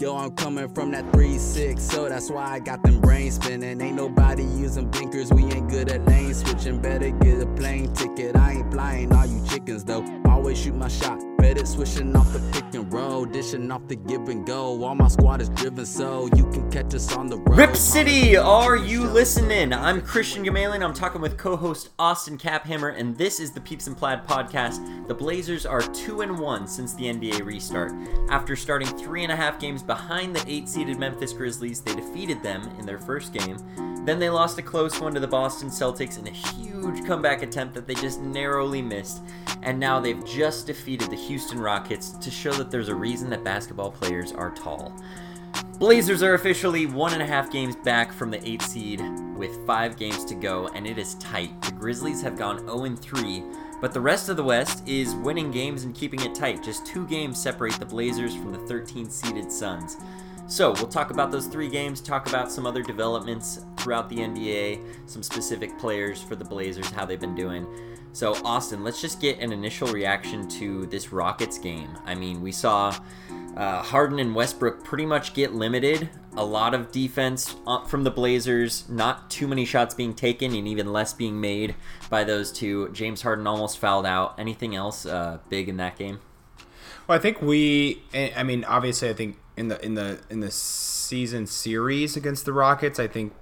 Yo, I'm coming from that 3-6, so that's why I got them brains spinning. Ain't nobody using blinkers, we ain't good at lane switching. Better get a plane ticket, I ain't flying all you chickens though. Always shoot my shot, better switching off the pick and roll, dishing off the give and go. All my squad is driven, so you can catch us on the road. Rip City, are you listening? I'm Christian Gamalian. I'm talking with co-host Austin Caphammer, and this is the Peeps and Plaid podcast. The Blazers are two and one since the NBA restart. After starting three and a half games behind the eight-seeded Memphis Grizzlies, they defeated them in their first game. Then they lost a close one to the Boston Celtics in a huge comeback attempt that they just narrowly missed. And now they've just defeated the Houston Rockets to show that there's a reason that basketball players are tall. Blazers are officially one and a half games back from the 8 seed with five games to go, and it is tight. The Grizzlies have gone 0 3, but the rest of the West is winning games and keeping it tight. Just two games separate the Blazers from the 13 seeded Suns. So, we'll talk about those three games, talk about some other developments throughout the NBA, some specific players for the Blazers, how they've been doing. So, Austin, let's just get an initial reaction to this Rockets game. I mean, we saw uh, Harden and Westbrook pretty much get limited. A lot of defense uh, from the Blazers, not too many shots being taken, and even less being made by those two. James Harden almost fouled out. Anything else uh, big in that game? Well, I think we. I mean, obviously, I think in the in the in the season series against the Rockets, I think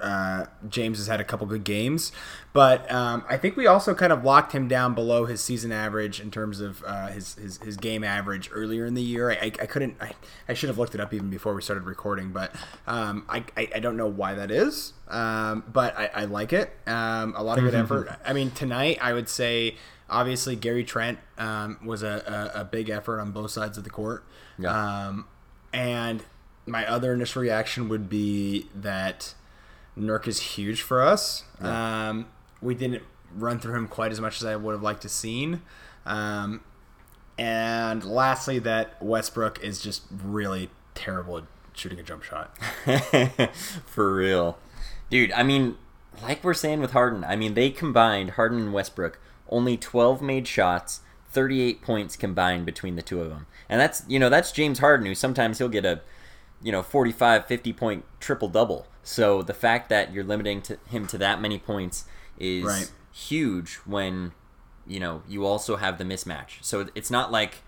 uh, James has had a couple good games, but um, I think we also kind of locked him down below his season average in terms of uh, his, his, his game average earlier in the year. I, I, I couldn't I, I should have looked it up even before we started recording, but um, I, I, I don't know why that is, um, but I, I like it. Um, a lot of good effort. I mean, tonight I would say obviously Gary Trent um, was a, a, a, big effort on both sides of the court, yeah. Um, and my other initial reaction would be that Nurk is huge for us. Yeah. Um, we didn't run through him quite as much as I would have liked to seen. Um, and lastly, that Westbrook is just really terrible at shooting a jump shot. for real. Dude, I mean, like we're saying with Harden, I mean, they combined, Harden and Westbrook, only 12 made shots, 38 points combined between the two of them. And that's, you know, that's James Harden, who sometimes he'll get a, you know, 45, 50 point triple double. So the fact that you're limiting to him to that many points is right. huge when you know you also have the mismatch. So it's not like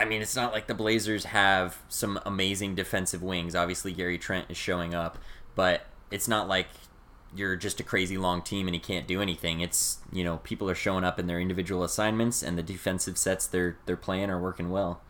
I mean, it's not like the Blazers have some amazing defensive wings. Obviously, Gary Trent is showing up, but it's not like you're just a crazy long team and he can't do anything. It's you know people are showing up in their individual assignments and the defensive sets they're they're playing are working well.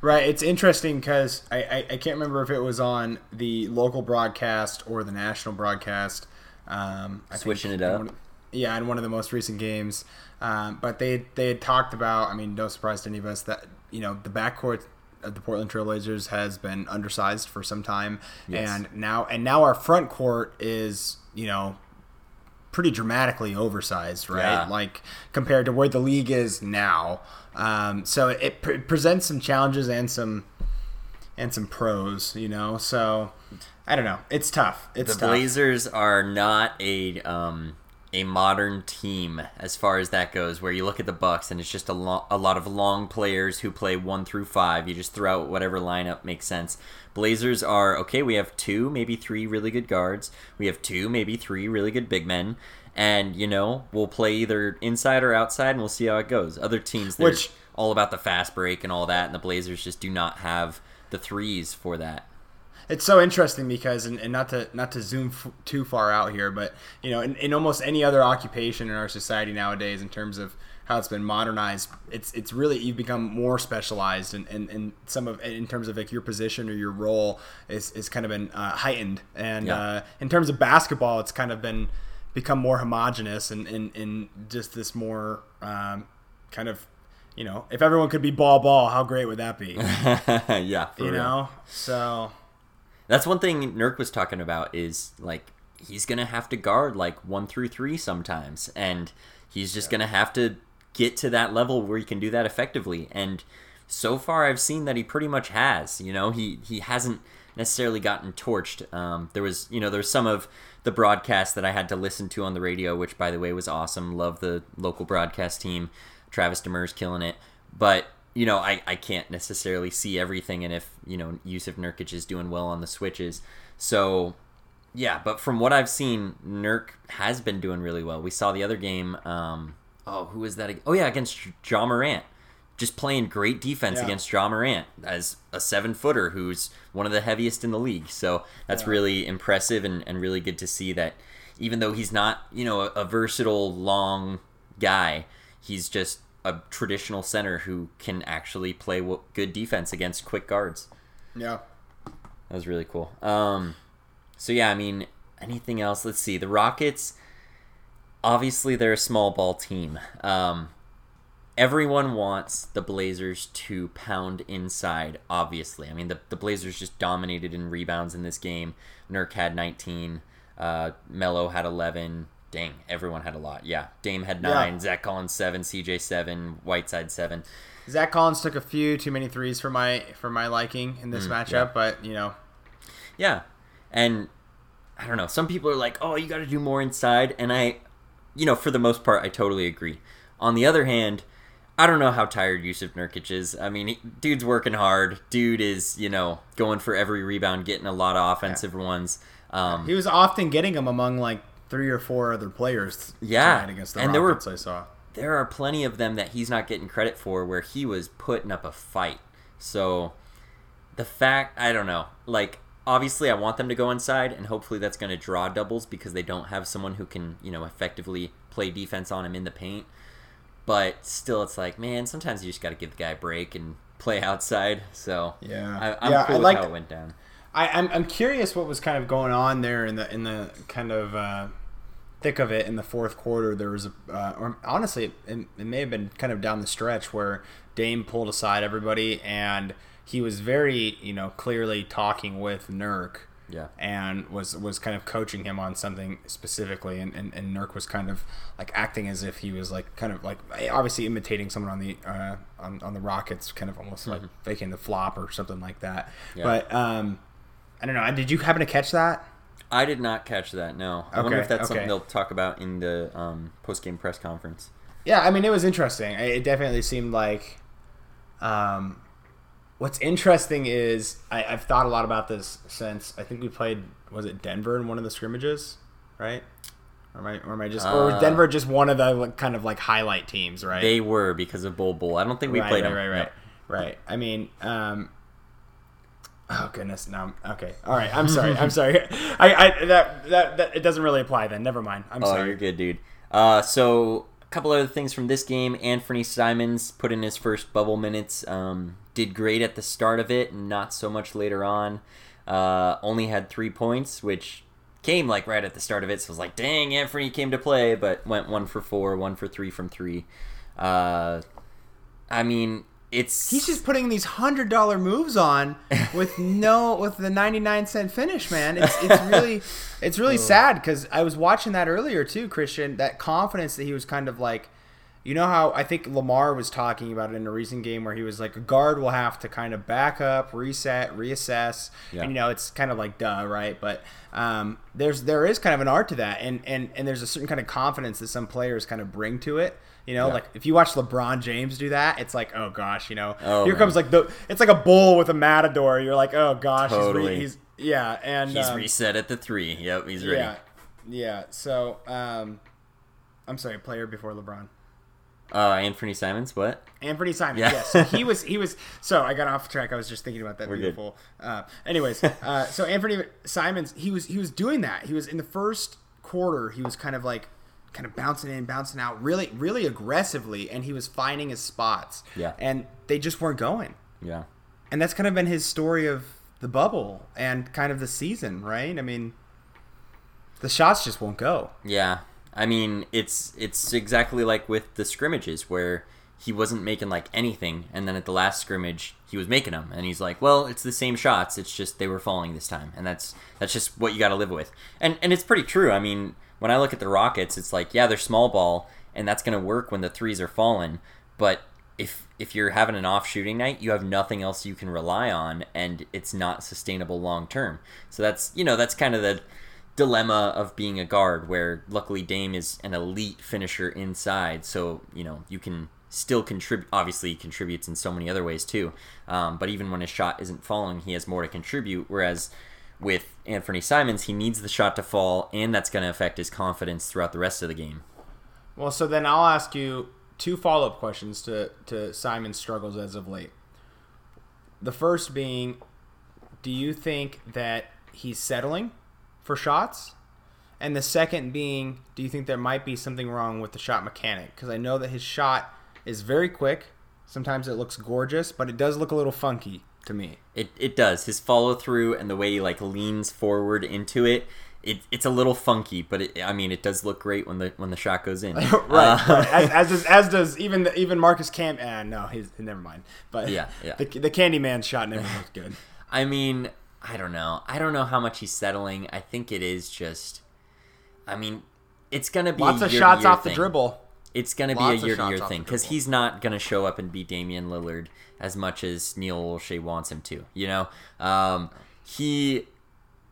Right. It's interesting because I, I, I, can't remember if it was on the local broadcast or the national broadcast. Um, Switching it up. One, yeah, in one of the most recent games. Um, but they they had talked about. I mean, no surprise to any of us that you know the backcourt of the Portland Trailblazers has been undersized for some time, yes. and now and now our front court is you know pretty dramatically oversized, right? Yeah. Like compared to where the league is now. Um, so it pre- presents some challenges and some and some pros, you know. So I don't know. It's tough. It's the tough. Blazers are not a um, a modern team as far as that goes. Where you look at the Bucks and it's just a, lo- a lot of long players who play one through five. You just throw out whatever lineup makes sense. Blazers are okay. We have two, maybe three really good guards. We have two, maybe three really good big men. And you know we'll play either inside or outside, and we'll see how it goes. Other teams, Which, all about the fast break and all that, and the Blazers just do not have the threes for that it's so interesting because and, and, not to not to zoom f- too far out here but you know in, in, almost any other occupation in our society nowadays in terms of how it's been modernized it's it's really you've become more specialized and in, in, in, some of in terms of like your position or your role is, is kind of been uh, heightened and yeah. uh, in terms of basketball it's kind of been become more homogenous and in, in just this more um, kind of you know if everyone could be Bol Bol how great would that be yeah you real. know so that's one thing Nurk was talking about is like he's gonna have to guard like one through three sometimes and he's just yeah. gonna have to get to that level where he can do that effectively. And so far, I've seen that he pretty much has. You know, he he hasn't necessarily gotten torched. Um, there was, you know, there's some of the broadcast that I had to listen to on the radio, which by the way was awesome. Love the local broadcast team. Travis Demers killing it. But you know, I, I can't necessarily see everything, and if you know Yusuf Nurkic is doing well on the switches, so yeah. But from what I've seen, Nurk has been doing really well. We saw the other game. Um, oh, who was that? Oh yeah, against Ja Morant. Just playing great defense Yeah. against Ja Morant as a seven footer who's one of the heaviest in the league. So that's really impressive and, and really good to see that even though he's not, you know, a, a versatile long guy, he's just a traditional center who can actually play good defense against quick guards. Yeah. That was really cool. Um, so yeah, I mean, anything else? Let's see. The Rockets, obviously, they're a small ball team. Um, everyone wants the Blazers to pound inside. Obviously, I mean, the the Blazers just dominated in rebounds in this game. Nurk had 19. Uh, Mello had 11. Dang, everyone had a lot. Yeah, Dame had Yeah. nine. Zach Collins seven. CJ seven. Whiteside seven. Zach Collins took a few too many threes for my for my liking in Mm, this matchup, but you know, Yeah. And I don't know. Some people are like, "Oh, you got to do more inside." And I you know, for the most part, I totally agree. On the other hand, I don't know how tired Yusuf Nurkic is. I mean, he, dude's working hard. Dude is, you know, going for every rebound, getting a lot of offensive ones. Um, he was often getting them among like three or four other players. Yeah. tonight against the And there were- I saw. there are plenty of them that he's not getting credit for where he was putting up a fight. So the fact, I don't know. Like obviously I want them to go inside and hopefully that's going to draw doubles because they don't have someone who can, you know, effectively play defense on him in the paint. But still it's like, man, sometimes you just got to give the guy a break and play outside. So Yeah. I, I'm Yeah, cool I like- how it went down. I, I'm I'm curious what was kind of going on there in the in the kind of uh, thick of it in the fourth quarter. There was a, uh, or honestly, it, it may have been kind of down the stretch where Dame pulled aside everybody and he was very you know clearly talking with Nurk. Yeah. and was was kind of coaching him on something specifically and, and, and Nurk was kind of like acting as if he was like kind of like obviously imitating someone on the uh, on, on the Rockets kind of almost like faking the flop or something like that Yeah. but um I don't know did you happen to catch that I did not catch that. No. I wonder if that's okay. something they'll talk about in the um, post-game press conference. yeah I mean it was interesting it definitely seemed like um what's interesting is I, I've thought a lot about this since I think we played was it Denver in one of the scrimmages right or am I, or am I just or was Uh, Denver just one of the like, kind of like highlight teams right They were because of Bol Bol. I don't think we right, played right, them. right right right I mean um oh goodness no I'm- okay all right I'm sorry I'm sorry I, I that, that that it doesn't really apply then never mind I'm Oh, sorry you're good, dude. Uh, so a couple other things from this game. Anthony Simons put in his first bubble minutes. Um, did great at the start of it, not so much later on. Uh, only had three points, which came like right at the start of it. So I was like, dang, Anthony came to play, but went one for four, one for three from three. Uh, I mean, it's He's just putting these hundred dollar moves on with no with the ninety nine cent finish, man. It's it's really it's really sad because I was watching that earlier too, Christian. That confidence that he was kind of like, you know how I think Lamar was talking about it in a recent game where he was like a guard will have to kind of back up, reset, reassess, Yeah. and you know it's kind of like duh, right? But um, there's there is kind of an art to that, and and and there's a certain kind of confidence that some players kind of bring to it. You know, Yeah. like if you watch LeBron James do that, it's like, oh gosh, you know, Oh, here man. comes like the it's like a bull with a matador. You're like, oh gosh, he's, Totally. re- he's yeah, and he's um, reset at the three. Yep, he's ready. yeah, yeah. So um, I'm sorry, player before LeBron. Uh, Anthony Simons, what? Anthony Simons, Yeah. yes. So he was he was so I got off track. I was just thinking about that We're good. beautiful. Uh, anyways, uh, so Anthony Simons, he was he was doing that. He was in the first quarter. He was kind of like kind of bouncing in, bouncing out, really really aggressively, and he was finding his spots. Yeah. and they just weren't going. Yeah. And that's kind of been his story of the bubble and kind of the season, right? I mean, the shots just won't go. Yeah, I mean it's it's exactly like with the scrimmages where he wasn't making like anything, and then at the last scrimmage he was making them, and he's like, "Well, it's the same shots. It's just they were falling this time," and that's that's just what you got to live with. And and it's pretty true. I mean, when I look at the Rockets, it's like yeah, they're small ball, and that's gonna work when the threes are falling, but if if you're having an off shooting night, you have nothing else you can rely on, and it's not sustainable long term. So that's you know that's kind of the dilemma of being a guard, where luckily Dame is an elite finisher inside, so you know you can still contribute. Obviously, he contributes in so many other ways too. Um, but even when his shot isn't falling, he has more to contribute. Whereas with Anthony Simons, he needs the shot to fall, and that's going to affect his confidence throughout the rest of the game. Well, so then I'll ask you two follow up questions to, to Simon's struggles as of late. The first being, do you think that he's settling for shots? And the second being, do you think there might be something wrong with the shot mechanic? Because I know that his shot is very quick. Sometimes it looks gorgeous, but it does look a little funky to me. It, it does. His follow through and the way he like leans forward into it, it it's a little funky, but it, I mean it does look great when the when the shot goes in. right. Uh. As, as does as does even the, even Marcus Cam. Uh, no, he's never mind. But Yeah, yeah. the the Candyman shot never looked good. I mean, I don't know. I don't know how much he's settling. I think it is just. I mean, it's gonna be Lots of shots off the dribble. It's gonna be a year to year thing because he's not gonna show up and beat Damian Lillard as much as Neil Olshey wants him to. You know, um, he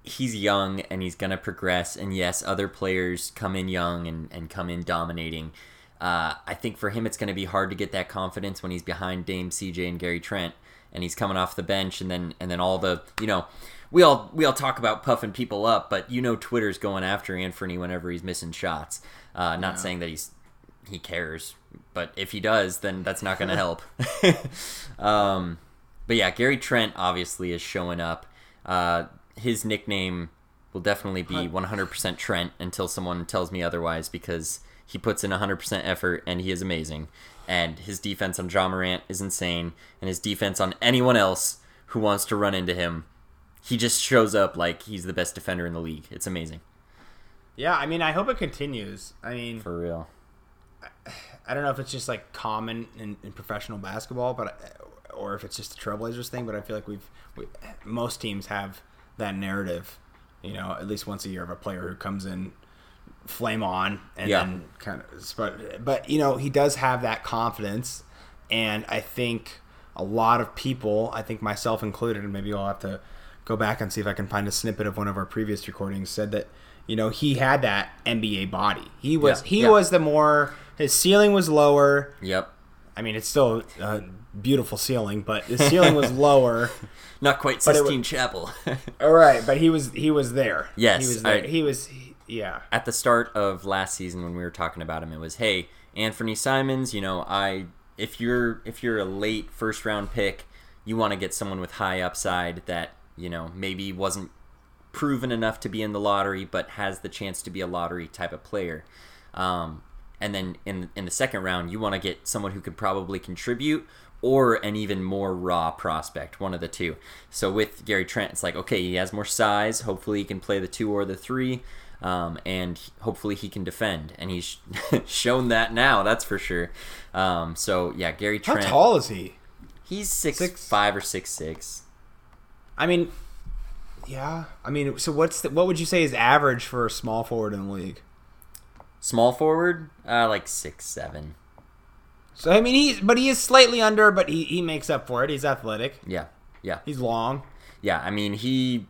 he's young and he's gonna progress. And yes, other players come in young and, and come in dominating. Uh, I think for him, it's going to be hard to get that confidence when he's behind Dame, CJ, and Gary Trent, and he's coming off the bench, and then and then all the you know, we all we all talk about puffing people up, but you know, Twitter's going after Anthony whenever he's missing shots. Uh, not saying that he's he cares, but if he does, then that's not going to help. um, but yeah, Gary Trent obviously is showing up. Uh, his nickname will definitely be 100% Trent until someone tells me otherwise because he puts in 100% effort and he is amazing. And his defense on Ja Morant is insane, and his defense on anyone else who wants to run into him, he just shows up like he's the best defender in the league. It's amazing. Yeah, I mean, I hope it continues. I mean, For real. I don't know if it's just like common in, in professional basketball, but uh, or if it's just the Trailblazers thing. But I feel like we've we, most teams have that narrative, you know, at least once a year of a player who comes in flame on and Yeah. then kind of but but you know he does have that confidence and i think a lot of people i think myself included and maybe i'll have to go back and see if i can find a snippet of one of our previous recordings said that you know he had that nba body he was Yeah, he yeah. was the more his ceiling was lower Yep. i mean it's still a beautiful ceiling but his ceiling was lower Not quite Sistine Chapel. all right but he was he was there Yes, he was there. I- he was he- yeah at the start of last season when we were talking about him it was hey anthony simons you know i if you're if you're a late first round pick you want to get someone with high upside that you know maybe wasn't proven enough to be in the lottery but has the chance to be a lottery type of player um, and then in in the second round you want to get someone who could probably contribute or an even more raw prospect one of the two so with gary trent it's like okay he has more size hopefully he can play the two or the three um, and hopefully he can defend and he's shown that now that's for sure um, so yeah gary Trent. how tall is he he's six, Six- five or six six I mean, yeah. I mean, so what's the, what would you say is average for a small forward in the league? Small forward uh, like six seven So I mean, he's but he is slightly under, but he, he makes up for it. He's athletic. yeah yeah He's long. Yeah, I mean he.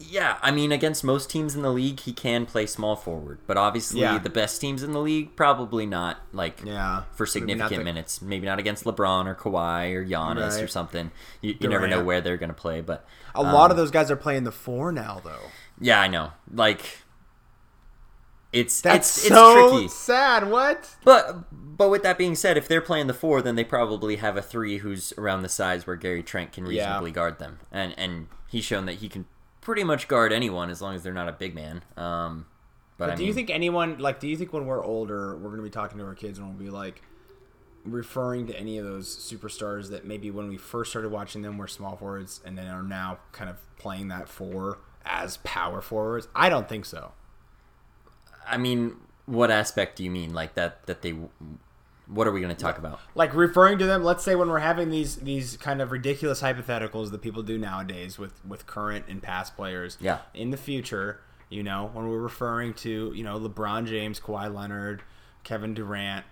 Yeah, I mean against most teams in the league, he can play small forward, but obviously Yeah. the best teams in the league probably not like Yeah. for Maybe significant the- minutes. Maybe not against LeBron or Kawhi or Giannis or something. You, you never know where they're gonna play, but A lot of those guys are playing the four now, though. yeah, I know. Like it's That's it's, it's so tricky. sad. What? But but with that being said, if they're playing the four, then they probably have a three who's around the size where Gary Trent can Yeah. reasonably guard them, and and he's shown that he can pretty much guard anyone as long as they're not a big man. Um, but, But I do mean, you think anyone like? Do you think when we're older, we're gonna be talking to our kids and we'll be like referring to any of those superstars that maybe when we first started watching them were small forwards and then are now kind of playing that four as power forwards? I don't think so. I mean, what aspect do you mean? Like that that they? What are we going to talk about? like referring to them let's say when we're having these these kind of ridiculous hypotheticals that people do nowadays with with current and past players Yeah. in the future you know when we're referring to you know lebron james Kawhi leonard kevin durant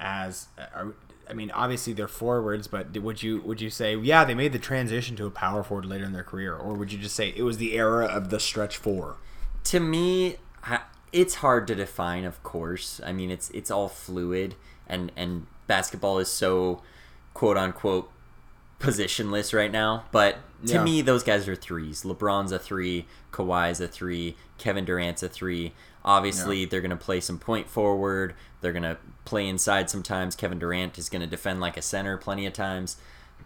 as uh, are, i mean obviously they're forwards but would you would you say yeah they made the transition to a power forward later in their career or would you just say it was the era of the stretch four to me I- it's hard to define of course i mean it's it's all fluid and and basketball is so quote unquote positionless right now. But to Yeah. me, those guys are threes. LeBron's a three, Kawhi's a three, Kevin Durant's a three. Obviously, they're going to play some point forward. They're going to play inside sometimes. Kevin Durant is going to defend like a center plenty of times.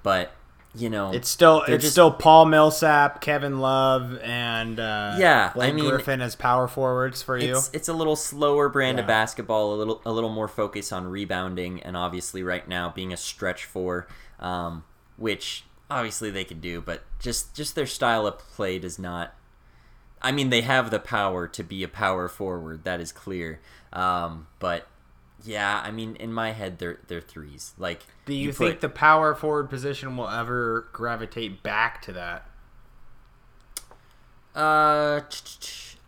But, you know, It's still it's just- still Paul Millsap, Kevin Love, and uh, Yeah, I Blake mean- Griffin as power forwards for you. it's it's a little slower brand of basketball, a little a little more focus on rebounding, and obviously right now being a stretch four, um, which obviously they could do, but just just their style of play does not. I mean, they have the power to be a power forward. That is clear. Um, but yeah, I mean, in my head, they're they're threes. Like, Do you, put- think the power forward position will ever gravitate back to that? Uh,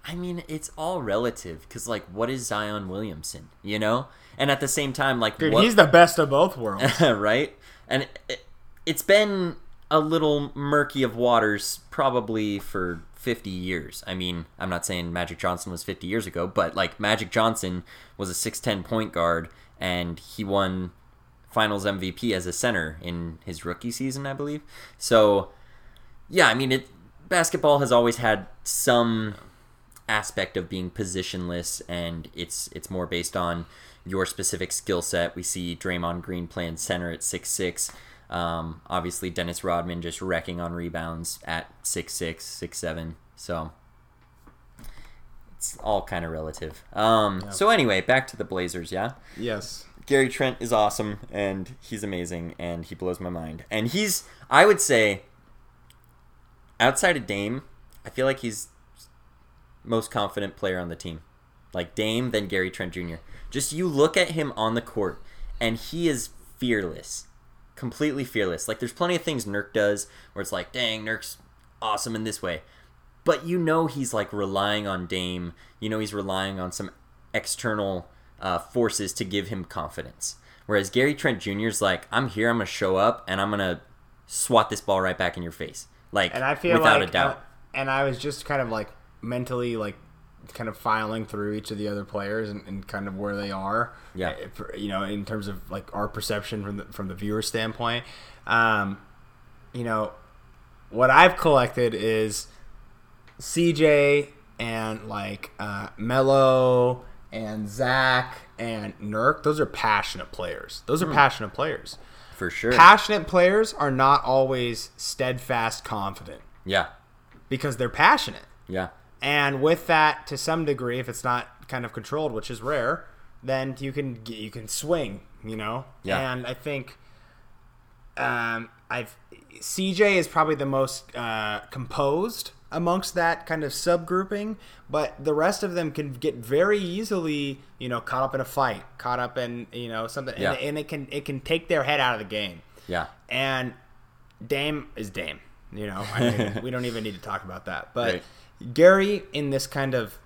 I mean, it's all relative because, like, what is Zion Williamson? You know, and at the same time, like, Dude, what, he's the best of both worlds. right? And it, it's been a little murky of waters probably for 50 years. I mean, I'm not saying Magic Johnson was 50 years ago, but like Magic Johnson was a 6'10 point guard and he won finals MVP as a center in his rookie season, I believe. So, yeah, I mean, it basketball has always had some aspect of being positionless and it's it's more based on your specific skill set. We see Draymond Green playing center at six six. Um, obviously Dennis Rodman just wrecking on rebounds at six six, six seven. So it's all kind of relative. Um, So anyway, back to the Blazers. Yeah, yes. Gary Trent is awesome and he's amazing and he blows my mind. And he's I would say outside of Dame, I feel like he's most confident player on the team. Like Dame, then Gary Trent Jr. Just you look at him on the court and he is fearless. Completely fearless. Like there's plenty of things Nurk does where it's like, dang, Nurk's awesome in this way. But you know he's like relying on Dame. You know he's relying on some external uh, forces to give him confidence. Whereas Gary Trent Jr. is like, I'm here, I'm gonna show up, and I'm gonna swat this ball right back in your face. Like, And I feel without like, a doubt. uh, and I was just kind of like mentally like kind of filing through each of the other players and, and kind of where they are. Yeah. uh, you know, in terms of like our perception from the from the viewer standpoint. Um, you know, what I've collected is CJ and like uh, Mello and Zach and Nurk. Those are passionate players. Those are Hmm. passionate players. for sure. Passionate players are not always steadfast confident yeah, because they're passionate. yeah, And with that, to some degree, if it's not kind of controlled, which is rare, then you can you can swing, you know. Yeah. And I think um, I've CJ is probably the most uh, composed amongst that kind of subgrouping, but the rest of them can get very easily, you know, caught up in a fight, caught up in you know something, Yeah. and, and it can it can take their head out of the game. yeah, And Dame is Dame. You know, I mean, we don't even need to talk about that. But Gary, in this kind of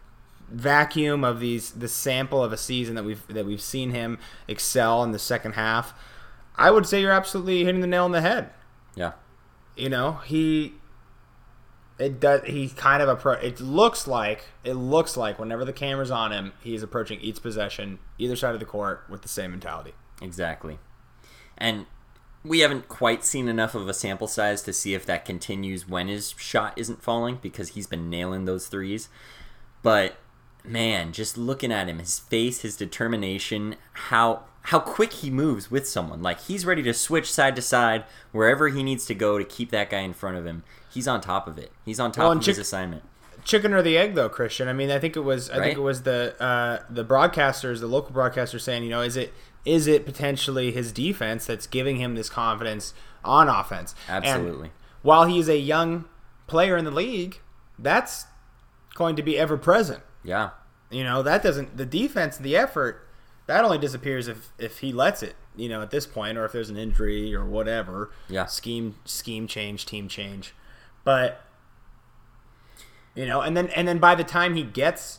vacuum of these, the sample of a season that we've that we've seen him excel in the second half, I would say you're absolutely hitting the nail on the head. yeah, You know, he. It does. He kind of approach It looks like it looks like whenever the camera's on him, he's approaching each possession, either side of the court, with the same mentality. exactly. And we haven't quite seen enough of a sample size to see if that continues when his shot isn't falling because he's been nailing those threes. But man, just looking at him, his face, his determination, how how quick he moves with someone. Like he's ready to switch side to side wherever he needs to go to keep that guy in front of him. He's on top of it. He's on top Well, of and his assignment. chicken or the egg though christian i mean i think it was i Right. think it was the uh, the broadcasters the local broadcasters saying you know is it is it potentially his defense that's giving him this confidence on offense And Absolutely. while is a young player in the league that's going to be ever present Yeah. you know that doesn't the defense the effort that only disappears if if he lets it you know at this point or if there's an injury or whatever Yeah. scheme scheme change team change but you know and then and then by the time he gets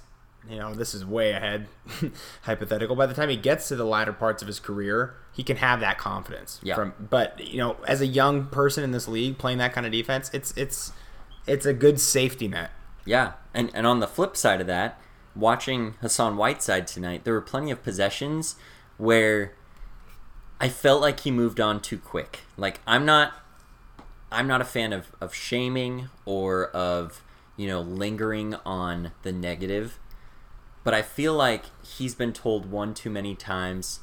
you know this is way ahead hypothetical by the time he gets to the latter parts of his career he can have that confidence Yeah. from but you know as a young person in this league playing that kind of defense it's it's it's a good safety net Yeah, and and on the flip side of that, watching Hassan Whiteside tonight, there were plenty of possessions where I felt like he moved on too quick. Like I'm not I'm not a fan of, of shaming or of, you know, lingering on the negative. But I feel like he's been told one too many times,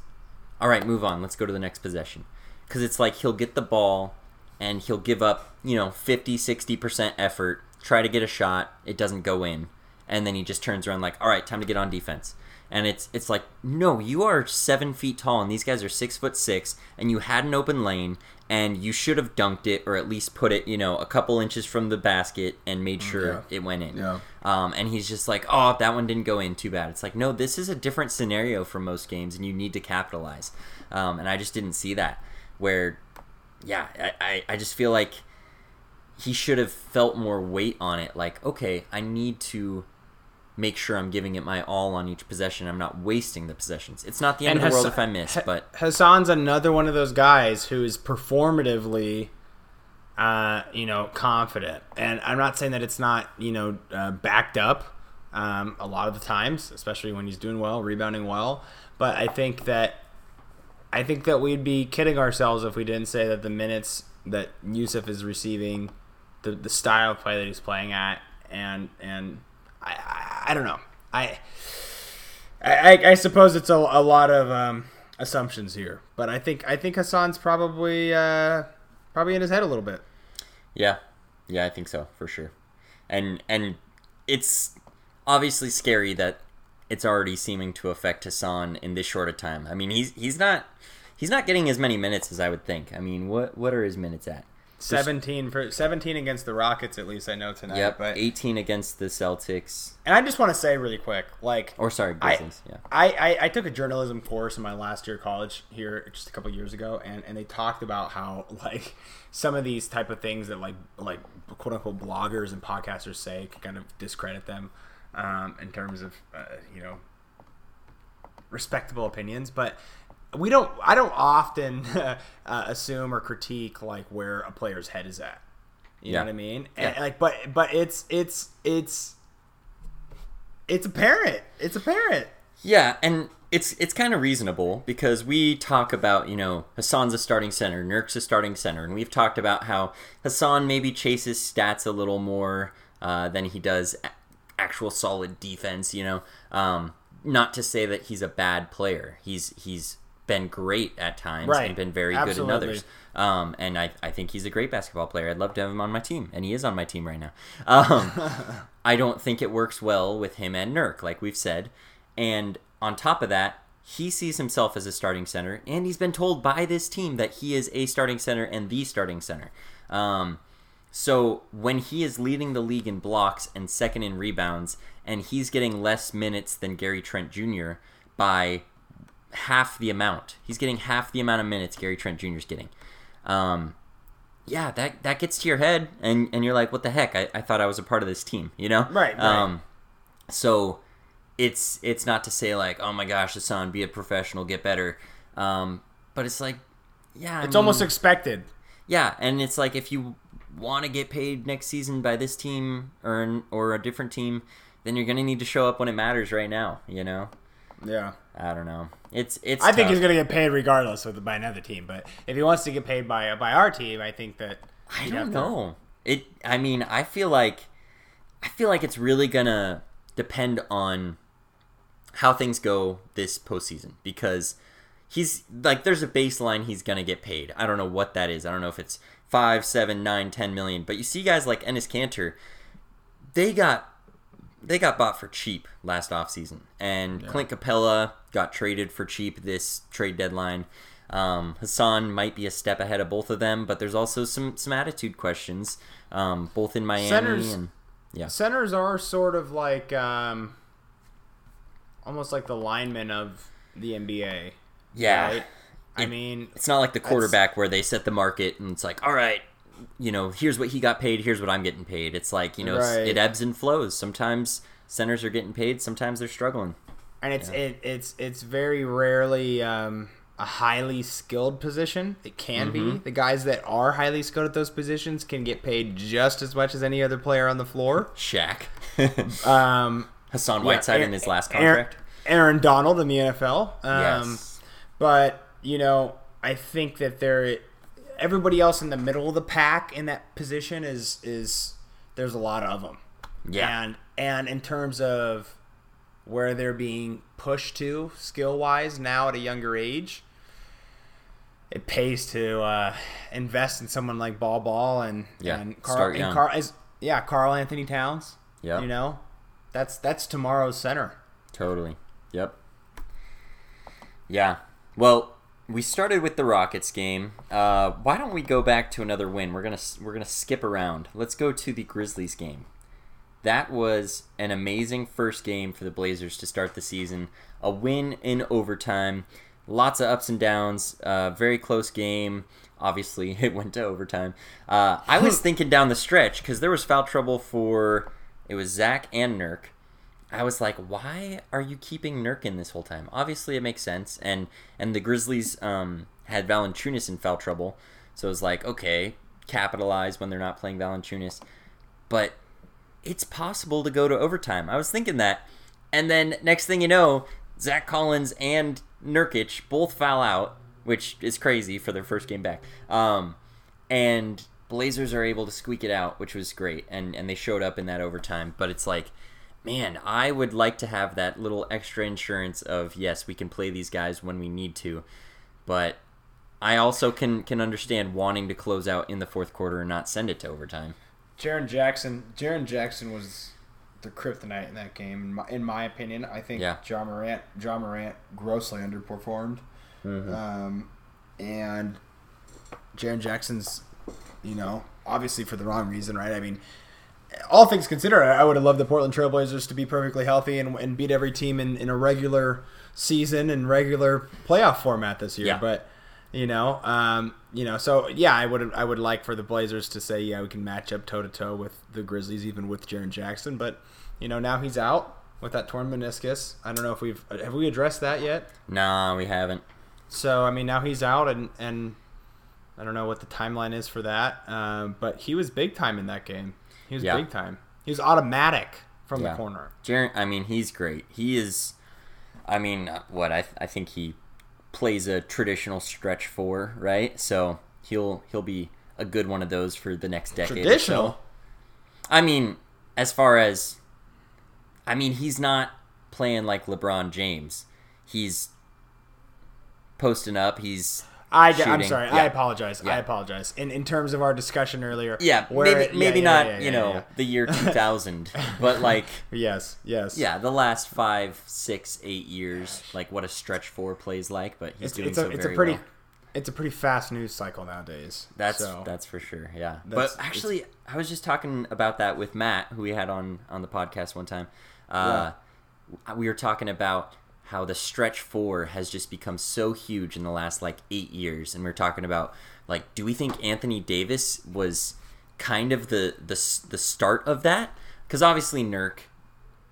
all right, move on, let's go to the next possession. Because it's like he'll get the ball and he'll give up, you know, 50, 60% effort, try to get a shot, it doesn't go in. And then he just turns around like, all right, time to get on defense and it's it's like no you are seven feet tall and these guys are six foot six and you had an open lane and you should have dunked it or at least put it, you know, a couple inches from the basket and made sure Yeah. it went in. Yeah. Um, and he's just like, oh, that one didn't go in, too bad. It's like, no, this is a different scenario for most games, and you need to capitalize. Um, and I just didn't see that. Where, yeah, I, I, I just feel like he should have felt more weight on it. Like, okay, I need to make sure I'm giving it my all on each possession. I'm not wasting the possessions. It's not the end of the world if I miss, but Hassan's another one of those guys who is performatively, uh, you know, confident. And I'm not saying that it's not, you know, uh, backed up um, a lot of the times, especially when he's doing well, rebounding well. But I think that I think that we'd be kidding ourselves if we didn't say that the minutes that Yusuf is receiving, the the style of play that he's playing at, and and I I, don't know I. I, I suppose it's a, a lot of um, assumptions here, but I think I think Hassan's probably uh, probably in his head a little bit. Yeah, yeah, I think so for sure. And and it's obviously scary that it's already seeming to affect Hassan in this short a time. I mean, he's he's not he's not getting as many minutes as I would think. I mean, what what are his minutes at? Seventeen for seventeen against the Rockets, at least I know tonight. Yep, But 18 against the Celtics. and I just want to say really quick, like Or sorry, I- yeah. I, I, I took a journalism course in my last year of college here just a couple years ago, and, and they talked about how like some of these type of things that like like quote unquote bloggers and podcasters say can kind of discredit them um, in terms of uh, you know respectable opinions, but we don't. I don't often uh, assume or critique like where a player's head is at. You Yeah. know what I mean? And, Yeah. like, but but it's it's it's it's apparent. It's apparent. Yeah, and it's it's kind of reasonable because we talk about you know Hassan's a starting center, Nurk's a starting center, and we've talked about how Hassan maybe chases stats a little more uh, than he does actual solid defense. You know, um, not to say that he's a bad player. He's he's been great at times Right. and been very Absolutely. good in others. Um, and I, I think he's a great basketball player. I'd love to have him on my team, and he is on my team right now. Um, I don't think it works well with him and Nurk, like we've said. And on top of that, he sees himself as a starting center, and he's been told by this team that he is a starting center and the starting center. Um, so when he is leading the league in blocks and second in rebounds, and he's getting less minutes than Gary Trent Jr. by half the amount, he's getting half the amount of minutes Gary Trent Jr. is getting. Um, yeah, that that gets to your head, and and you're like, what the heck? I, I thought I was a part of this team, you know? Right, right. Um, so it's it's not to say like, oh my gosh, Hassan, be a professional, get better. Um, but it's like, yeah, I It's almost expected. yeah, and it's like if you want to get paid next season by this team or or a different team, then you're gonna need to show up when it matters right now. You know, Yeah. I don't know. It's it's. I think he's going to get paid regardless the, by another team. But if he wants to get paid by by our team, I think that I don't have to- know. It. I mean, I feel like, I feel like it's really gonna depend on how things go this postseason because he's like there's a baseline he's gonna get paid. I don't know what that is. I don't know if it's five, seven, nine, ten million. But you see guys like Enes Kanter, they got they got bought for cheap last offseason. And Clint Capela got traded for cheap this trade deadline. Um, Hassan might be a step ahead of both of them, but there's also some some attitude questions, um, both in Miami Centers- and yeah, Centers are sort of like um, almost like the linemen of the NBA. yeah. right? I mean, It's not like the quarterback where they set the market and it's like, all right, you know, here's what he got paid, here's what I'm getting paid. It's like, you know, Right. it ebbs and flows. Sometimes centers are getting paid, sometimes they're struggling. and it's it, it's it's very rarely um, a highly skilled position. It can Mm-hmm. be the guys that are highly skilled at those positions can get paid just as much as any other player on the floor. Shaq. Um, Hassan yeah, Whiteside in his last Aaron- contract. Aaron Donald in the NFL. Um, yes. But you know, I think that there, everybody else in the middle of the pack in that position is is there's a lot of them. Yeah. And and in terms of where they're being pushed to skill wise now at a younger age, it pays to uh, invest in someone like Bol Bol and Yeah, and Karl, and. Karl is yeah Karl Anthony Towns. Yeah. you know, that's that's tomorrow's center. Totally. Yep. Yeah. Well, we started with the Rockets game. Uh, why don't we go back to another win? We're gonna we're gonna skip around. Let's go to the Grizzlies game. That was an amazing first game for the Blazers to start the season. A win in overtime. Lots of ups and downs. Uh, very close game. Obviously, it went to overtime. Uh, I was thinking down the stretch because there was foul trouble for it was Zach and Nurk. I was like, why are you keeping Nurk in this whole time? Obviously, it makes sense, and and the Grizzlies um, had Valanciunas in foul trouble, so it was like, okay, capitalize when they're not playing Valanciunas, but it's possible to go to overtime. I was thinking that, and then next thing you know, Zach Collins and Nurkic both foul out, which is crazy for their first game back. Um, and Blazers are able to squeak it out, which was great, and and they showed up in that overtime. But it's like, man, I would like to have that little extra insurance of yes, we can play these guys when we need to, but I also can can understand wanting to close out in the fourth quarter and not send it to overtime. Jaren Jackson. Jaren Jackson was the kryptonite in that game. In my, in my opinion, I think Yeah. Ja Morant. Ja Morant grossly underperformed, um, and Jaren Jackson's, you know, obviously for the wrong reason, right? I mean, all things considered, I would have loved the Portland Trailblazers to be perfectly healthy and, and beat every team in, in a regular season and regular playoff format this year. Yeah. But you know, um, you know, so yeah, I would I would like for the Blazers to say, yeah, we can match up toe to toe with the Grizzlies, even with Jaren Jackson. But you know, now he's out with that torn meniscus. I don't know if we've have we addressed that yet. Nah, we haven't. So I mean, now he's out, and and I don't know what the timeline is for that. Um, but he was big time in that game. He was Yeah. big time. He was automatic from Yeah. the corner. Jaren, I mean, he's great. He is. I mean, uh, what I I think he plays a traditional stretch four, right? So he'll he'll be a good one of those for the next decade. or so. Traditional. I mean, as far as, I mean, he's not playing like LeBron James. He's posting up. He's I, I'm sorry. Yeah. I apologize. I apologize. In in terms of our discussion earlier. yeah, where- maybe yeah, maybe yeah, not yeah, you know yeah. the year 2000, but like Yes. Yes. yeah, the last five, six, eight years, like what a stretch four plays like. But he's It's, doing it's a so it's very a pretty well. it's a pretty fast news cycle nowadays. That's so. that's for sure. Yeah. That's- but actually, I was just talking about that with Matt, who we had on on the podcast one time. Uh, We were talking about how the stretch four has just become so huge in the last like eight years, and we are talking about like, do we think Anthony Davis was kind of the the the start of that? Because obviously Nurk.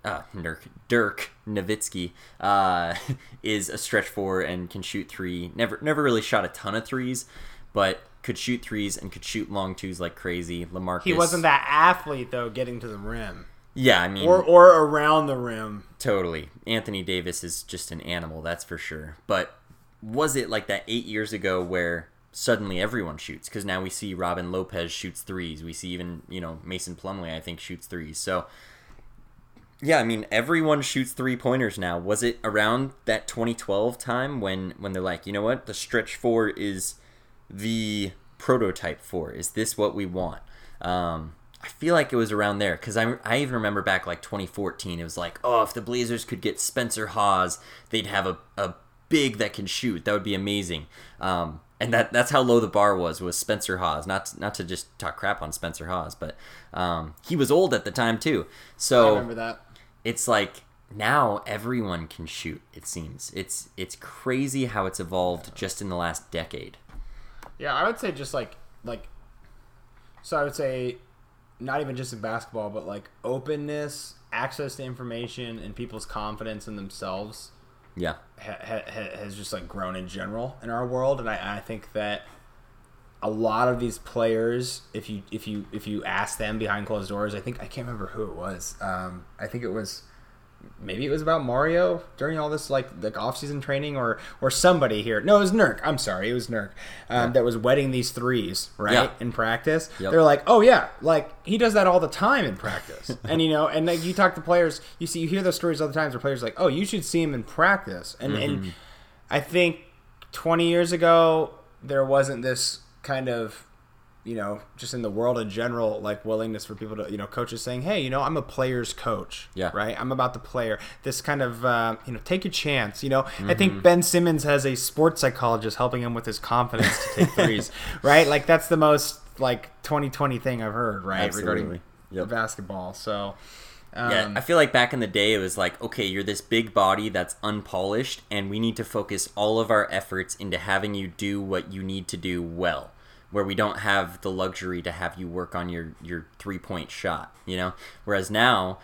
Uh, Nurk, Dirk Nowitzki uh, is a stretch four and can shoot three. Never, never really shot a ton of threes, but could shoot threes and could shoot long twos like crazy. Lamarcus. he wasn't that athlete though, getting to the rim Yeah, I mean, or or around the rim. totally. Anthony Davis is just an animal, that's for sure. But was it like that eight years ago where suddenly everyone shoots? Because now we see Robin Lopez shoots threes. We see even you know Mason Plumlee, I think, shoots threes. So. Yeah, I mean everyone shoots three pointers now. Was it around that 2012 time when when they're like, you know what, the stretch four is the prototype four? Is this what we want? Um, I feel like it was around there because I, I even remember back like 2014. It was like, oh, if the Blazers could get Spencer Hawes, they'd have a, a big that can shoot. That would be amazing. Um, and that that's how low the bar was was Spencer Hawes. Not not to just talk crap on Spencer Hawes, but um, he was old at the time too. So I remember that. it's like now everyone can shoot it seems it's it's crazy how it's evolved just in the last decade Yeah, I would say just like like so I would say not even just in basketball, but like openness, access to information, and people's confidence in themselves yeah ha- ha- ha- has just like grown in general in our world, and I, I think that a lot of these players, if you if you if you ask them behind closed doors, I think I can't remember who it was. Um, I think it was maybe it was about Mario during all this like like off season training or or somebody here. No, it was Nurk. I'm sorry, it was Nurk um, that was wetting these threes right Yeah. in practice. Yep. They're like, oh yeah, like he does that all the time in practice, and you know, and like you talk to players, you see, you hear those stories all the times where players are like, oh, you should see him in practice, and Mm-hmm. and I think 20 years ago there wasn't this kind of you know, just in the world in general, like willingness for people to, you know, coaches saying, "Hey, you know, I'm a player's coach, Yeah. right? I'm about the player." This kind of, uh, you know, take a chance. You know, I Mm-hmm. think Ben Simmons has a sports psychologist helping him with his confidence to take threes, right? Like that's the most like 2020 thing I've heard, right, Absolutely. regarding Yep. basketball. So, um, Yeah, I feel like back in the day, it was like, okay, you're this big body that's unpolished, and we need to focus all of our efforts into having you do what you need to do well. Where we don't have the luxury to have you work on your your three point shot, you know. Whereas now,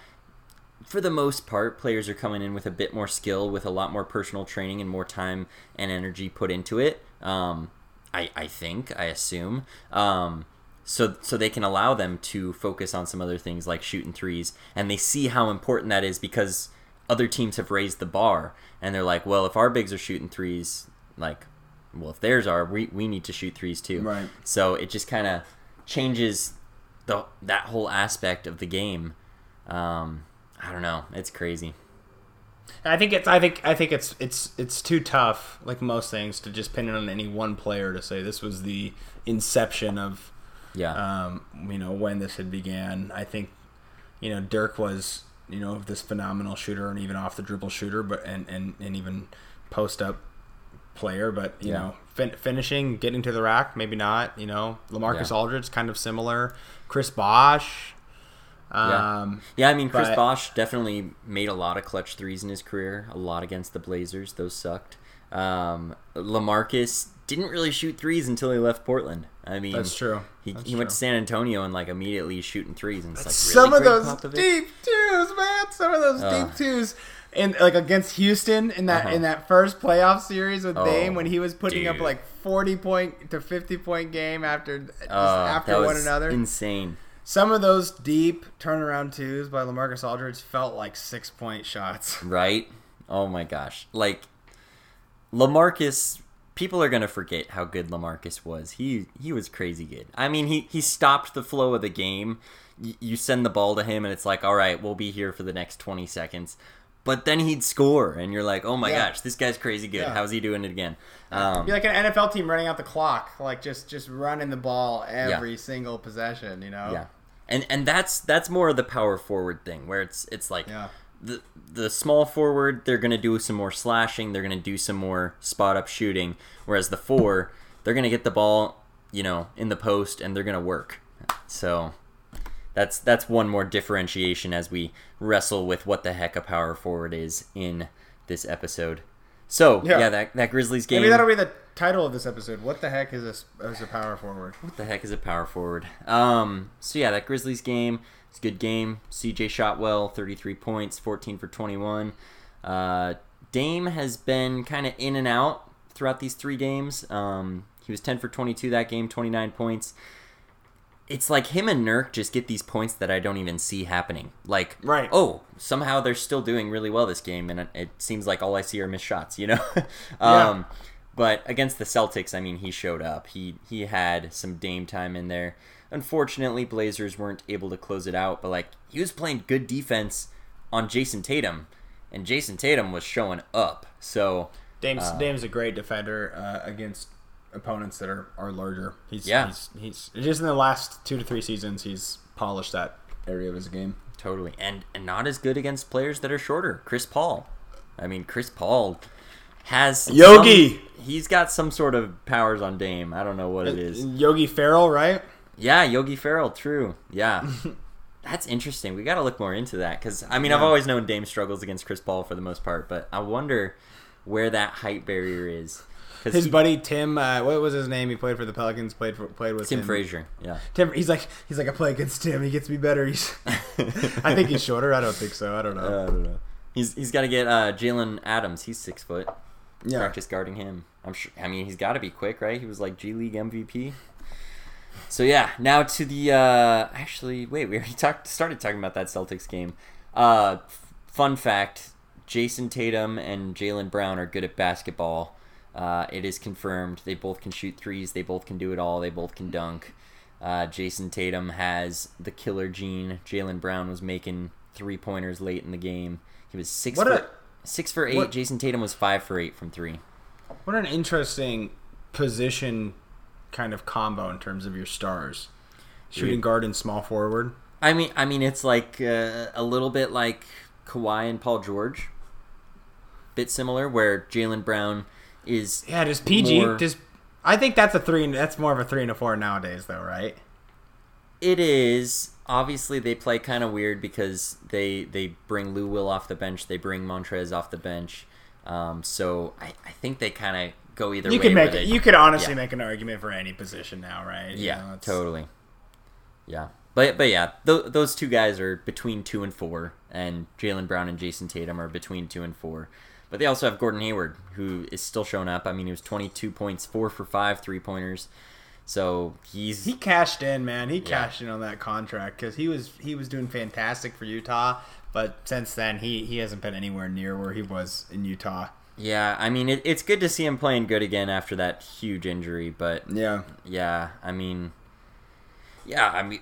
for the most part, players are coming in with a bit more skill, with a lot more personal training and more time and energy put into it. Um, I I think I assume. Um, so so they can allow them to focus on some other things like shooting threes, and they see how important that is because other teams have raised the bar, and they're like, well, if our bigs are shooting threes, like, well, if theirs are, we we need to shoot threes too. Right. So it just kind of changes the that whole aspect of the game. Um, I don't know. It's crazy. I think it's I think I think it's it's it's too tough, like most things, to just pin it on any one player to say this was the inception of Yeah. um, you know when this had began. I think you know Dirk was you know this phenomenal shooter and even off the dribble shooter, but and and, and even post up player. But you Yeah. know fin- finishing, getting to the rack, maybe not. You know LaMarcus Yeah. Aldridge kind of similar. Chris Bosh. Yeah. Um, Yeah, I mean, Chris But- Bosh definitely made a lot of clutch threes in his career. A lot against the Blazers; those sucked. Um, LaMarcus didn't really shoot threes until he left Portland. I mean, That's true. He, That's he went true. to San Antonio and like immediately shooting threes, and it's like some of those Popovich? deep twos, man. Some of those Ugh. deep twos, and like against Houston in that Uh-huh. in that first playoff series with Oh, Dame when he was putting up like forty point to fifty point game after Uh, after that one was another. insane. Some of those deep turnaround twos by LaMarcus Aldridge felt like six point shots. right? Oh my gosh. Like LaMarcus people are going to forget how good LaMarcus was. He he was crazy good. I mean, he he stopped the flow of the game. Y- you send the ball to him and it's like, "All right, we'll be here for the next 20 seconds." But then he'd score and you're like, "Oh my Yeah. gosh, this guy's crazy good. Yeah. How's he doing it again?" Um, Be like an NFL team running out the clock, like just just running the ball every single possession. You know. Yeah, and and that's that's more of the power forward thing where it's it's like Yeah. the the small forward they're gonna do some more slashing, they're gonna do some more spot up shooting, whereas the four they're gonna get the ball you know in the post and they're gonna work. So that's that's one more differentiation as we wrestle with what the heck a power forward is in this episode. So Yeah. yeah, that that Grizzlies game. Maybe that'll be the title of this episode. What the heck is this? Is a power forward? What the heck is a power forward? Um, so yeah, that Grizzlies game, it's a good game. CJ shot well, 33 points, 14 for 21. Uh, Dame has been kind of in and out throughout these three games. Um, he was 10 for 22 that game, 29 points. It's like him and Nurk just get these points that I don't even see happening. Like, Right. oh, somehow they're still doing really well this game, and it, seems like all I see are missed shots, you know? Yeah. um, but against the Celtics, I mean, he showed up. He he had some Dame time in there. Unfortunately, Blazers weren't able to close it out, but like he was playing good defense on Jayson Tatum, and Jayson Tatum was showing up. So Dame's Uh, Dame's a great defender uh, against opponents that are, are larger. He's, Yeah. he's he's just in the last two to three seasons he's polished that area of his game. totally, and and not as good against players that are shorter. Chris Paul, I mean, Chris Paul has some- Yogi! he's got some sort of powers on Dame. I don't know what it is. Yogi Ferrell, right? Yeah, Yogi Ferrell, true. Yeah. That's interesting. We got to look more into that because I mean I've always known Dame struggles against Chris Paul for the most part, but I wonder where that height barrier is. His he- buddy Tim, uh, what was his name? He played for the Pelicans. Played for, played with Tim him. Frazier, yeah. Tim, he's like he's like I play against Tim. He gets me better. He's, I think he's shorter. I don't think so. I don't know. Uh, I don't know. He's he's got to get uh, Jalen Adams. He's six foot. yeah, Practice guarding him. I'm sure. I mean, he's got to be quick, right? He was like G League MVP. So yeah, now to the uh actually wait, we already talked started talking about that Celtics game. Uh fun fact: Jayson Tatum and Jaylen Brown are good at basketball. Uh, it is confirmed. They both can shoot threes. They both can do it all. They both can dunk. Uh, Jayson Tatum has the killer gene. Jaylen Brown was making three pointers late in the game. He was six What for a- six for eight. what- Jayson Tatum was five for eight from three. What an interesting position kind of combo in terms of your stars. Shooting Dude. guard and small forward. I mean, I mean, it's like uh, a little bit like Kawhi and Paul George. Bit similar, where Jaylen Brown is Yeah, just PG. More- Just I think that's a three. That's more of a three and a four nowadays, though, right? It is obviously they play kind of weird because they they bring Lou Will off the bench, they bring Montrez off the bench. Um, so I, I think they kind of go either You way. could make they- you could honestly yeah. make an argument for any position now, right? You yeah, know, totally. Yeah, but but yeah, th- those two guys are between two and four, and Jaylen Brown and Jayson Tatum are between two and four. But they also have Gordon Hayward, who is still showing up. I mean, he was 22 points, four for five three pointers. So he's He cashed in, man. He Yeah. cashed in on that contract because he was he was doing fantastic for Utah. But since then, he he hasn't been anywhere near where he was in Utah. yeah. I mean, it, it's good to see him playing good again after that huge injury. But Yeah, yeah, I mean, yeah, I mean,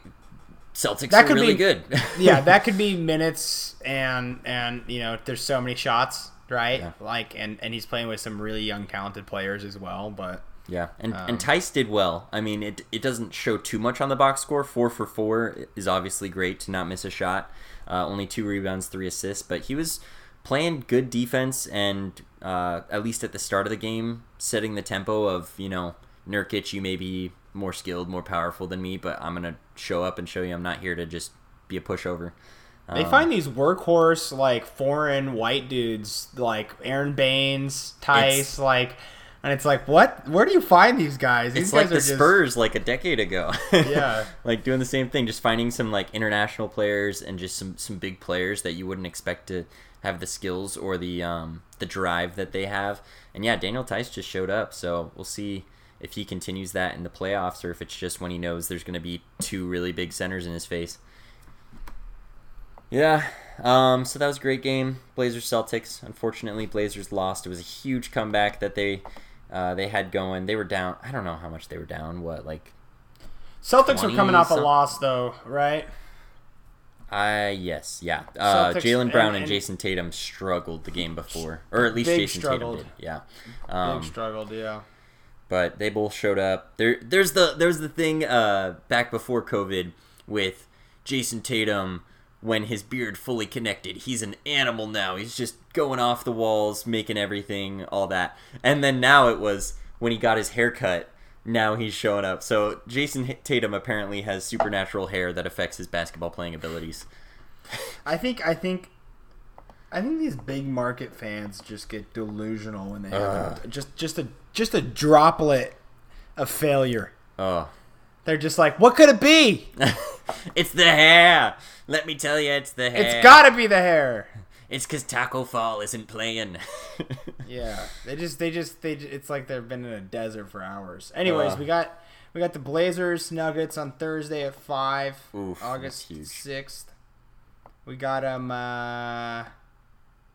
Celtics That are could really be- good. yeah, that could be minutes and and you know, there's so many shots, right? Yeah. Like and and he's playing with some really young, talented players as well. But Yeah, and Um, and Theis did well. I mean, it it doesn't show too much on the box score. Four for four is obviously great to not miss a shot. Uh, only two rebounds, three assists, but he was playing good defense and uh, at least at the start of the game, setting the tempo of you know Nurkic, you may be more skilled, more powerful than me, but I'm gonna show up and show you I'm not here to just be a pushover. They Um, find these workhorse like foreign white dudes like Aron Baynes, Theis, like, and it's like, what? Where do you find these guys? These It's guys like the are just- Spurs like a decade ago. Yeah. like doing the same thing, just finding some like international players and just some some big players that you wouldn't expect to have the skills or the um the drive that they have. And yeah, Daniel Theis just showed up, so we'll see if he continues that in the playoffs or if it's just when he knows there's going to be two really big centers in his face. Yeah. Um, so that was a great game. Blazers Celtics. Unfortunately, Blazers lost. It was a huge comeback that they uh, they had going. They were down. I don't know how much they were down. What like? Celtics were coming off a loss though, right? Uh yes, yeah. Uh, Jaylen Brown and, and- and- Jayson Tatum struggled the game before, or at least Jayson struggled. Tatum did. Yeah. Um, Big struggled, yeah. but they both showed up. There, there's the there's the thing uh, back before COVID with Jayson Tatum when his beard fully connected. He's an animal now. He's just going off the walls, making everything, all that. And then now it was when he got his hair cut. Now he's showing up. So Jayson Tatum apparently has supernatural hair that affects his basketball playing abilities. I think I think I think these big market fans just get delusional when they have Ugh. a, just just a just a droplet of failure. Oh, They're just like, what could it be? it's the hair. Let me tell you, it's the hair. It's got to be the hair. It's because Taco Fall isn't playing. Yeah, they just they just they. It's like they've been in a desert for hours. Anyways, Ugh. we got we got the Blazers Nuggets on Thursday at five, Oof, August sixth. We got them. Uh,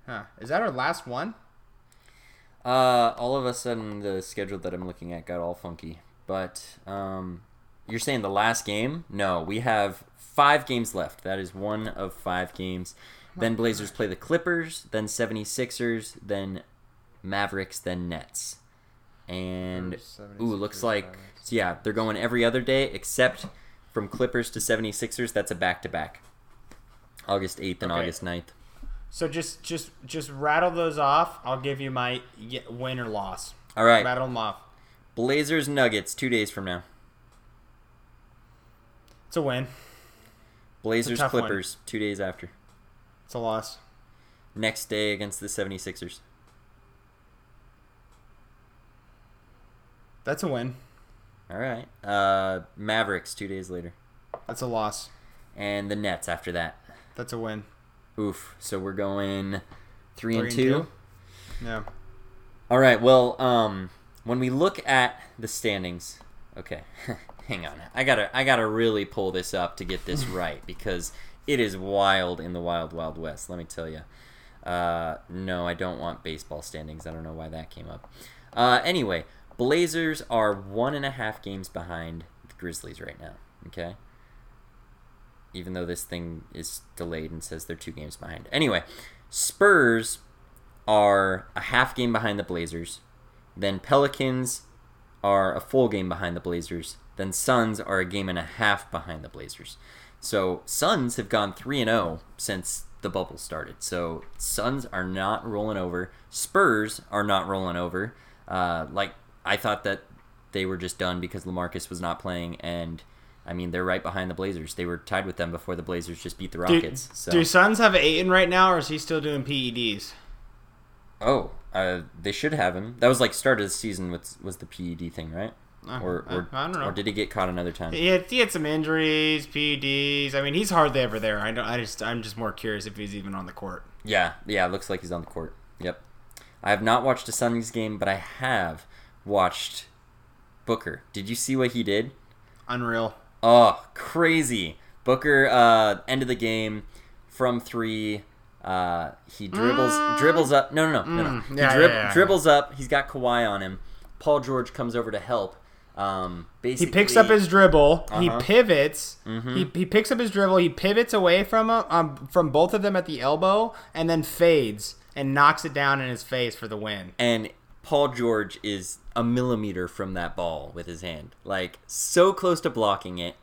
huh? Is that our last one? Uh, all of a sudden, the schedule that I'm looking at got all funky. But um, you're saying the last game? No, we have five games left. That is one of five games. Then Blazers play the Clippers, then 76ers, then Mavericks, then Nets. And ooh, looks like so yeah, they're going every other day except from Clippers to 76ers. That's a back to back. August 8th and Okay. August 9th. So just just just rattle those off. I'll give you my win or loss. All right, Rattle them off. Blazers Nuggets two days from now. It's a win. Blazers tough one. Clippers two days after. It's a loss. Next day against the 76ers. That's a win. All right. Uh, Mavericks two days later, That's a loss. and the Nets after that. That's a win. Oof. So we're going three, Three and and two. two? Yeah. All right. Well, um, when we look at the standings, okay, hang on. I gotta, I gotta really pull this up to get this right because it is wild in the wild, wild west. Let me tell you. Uh, no, I don't want baseball standings. I don't know why that came up. Uh, anyway, Blazers are one and a half games behind the Grizzlies right now. Okay. Even though this thing is delayed and says they're two games behind. Anyway, Spurs are a half game behind the Blazers. Then Pelicans are a full game behind the Blazers. Then Suns are a game and a half behind the Blazers. So Suns have gone 3 and 0 since the bubble started. So Suns are not rolling over. Spurs are not rolling over. Uh, like I thought that they were just done because LaMarcus was not playing and I mean, they're right behind the Blazers. They were tied with them before the Blazers just beat the Rockets. Do, so. do Suns have Ayton right now, or is he still doing PEDs? Oh, uh, they should have him. That was like start of the season with was the PED thing, right? Uh, or or, I, I don't know. or did he get caught another time? He had, he had some injuries, PEDs. I mean, he's hardly ever there. I don't. I just. I'm just more curious if he's even on the court. Yeah, yeah. It looks like he's on the court. Yep. I have not watched a Suns game, but I have watched Booker. Did you see what he did? Unreal. Oh, crazy! Booker uh, end of the game from three. Uh, he dribbles dribbles up. No, no, no, no, no. Mm, He yeah, drib- yeah, yeah. dribbles up. He's got Kawhi on him. Paul George comes over to help. Um, He picks up his dribble. He Uh-huh. pivots. Mhm. He, he picks up his dribble. He pivots away from him, um, from both of them at the elbow, and then fades and knocks it down in his face for the win. and Paul George is a millimeter from that ball with his hand, like so close to blocking it.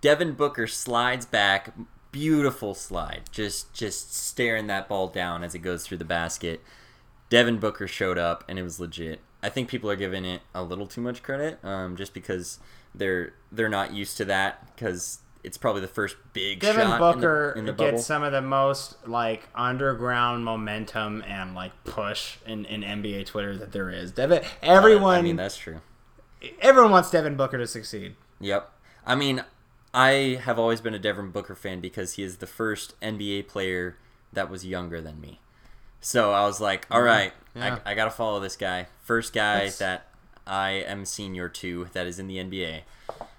Devin Booker slides back, beautiful slide, just just staring that ball down as it goes through the basket. Devin Booker showed up and it was legit. I think people are giving it a little too much credit, um, just because they're they're not used to that because it's probably the first big Devin shot Booker in the, in the gets some of the most like underground momentum and like push in, in NBA Twitter that there is. Devin, everyone, I mean, that's true. everyone wants Devin Booker to succeed. Yep. I mean, I have always been a Devin Booker fan because he is the first NBA player that was younger than me. So I was like, all right. Yeah. I, I got to follow this guy. First guy That's- that I am senior to that is in the NBA.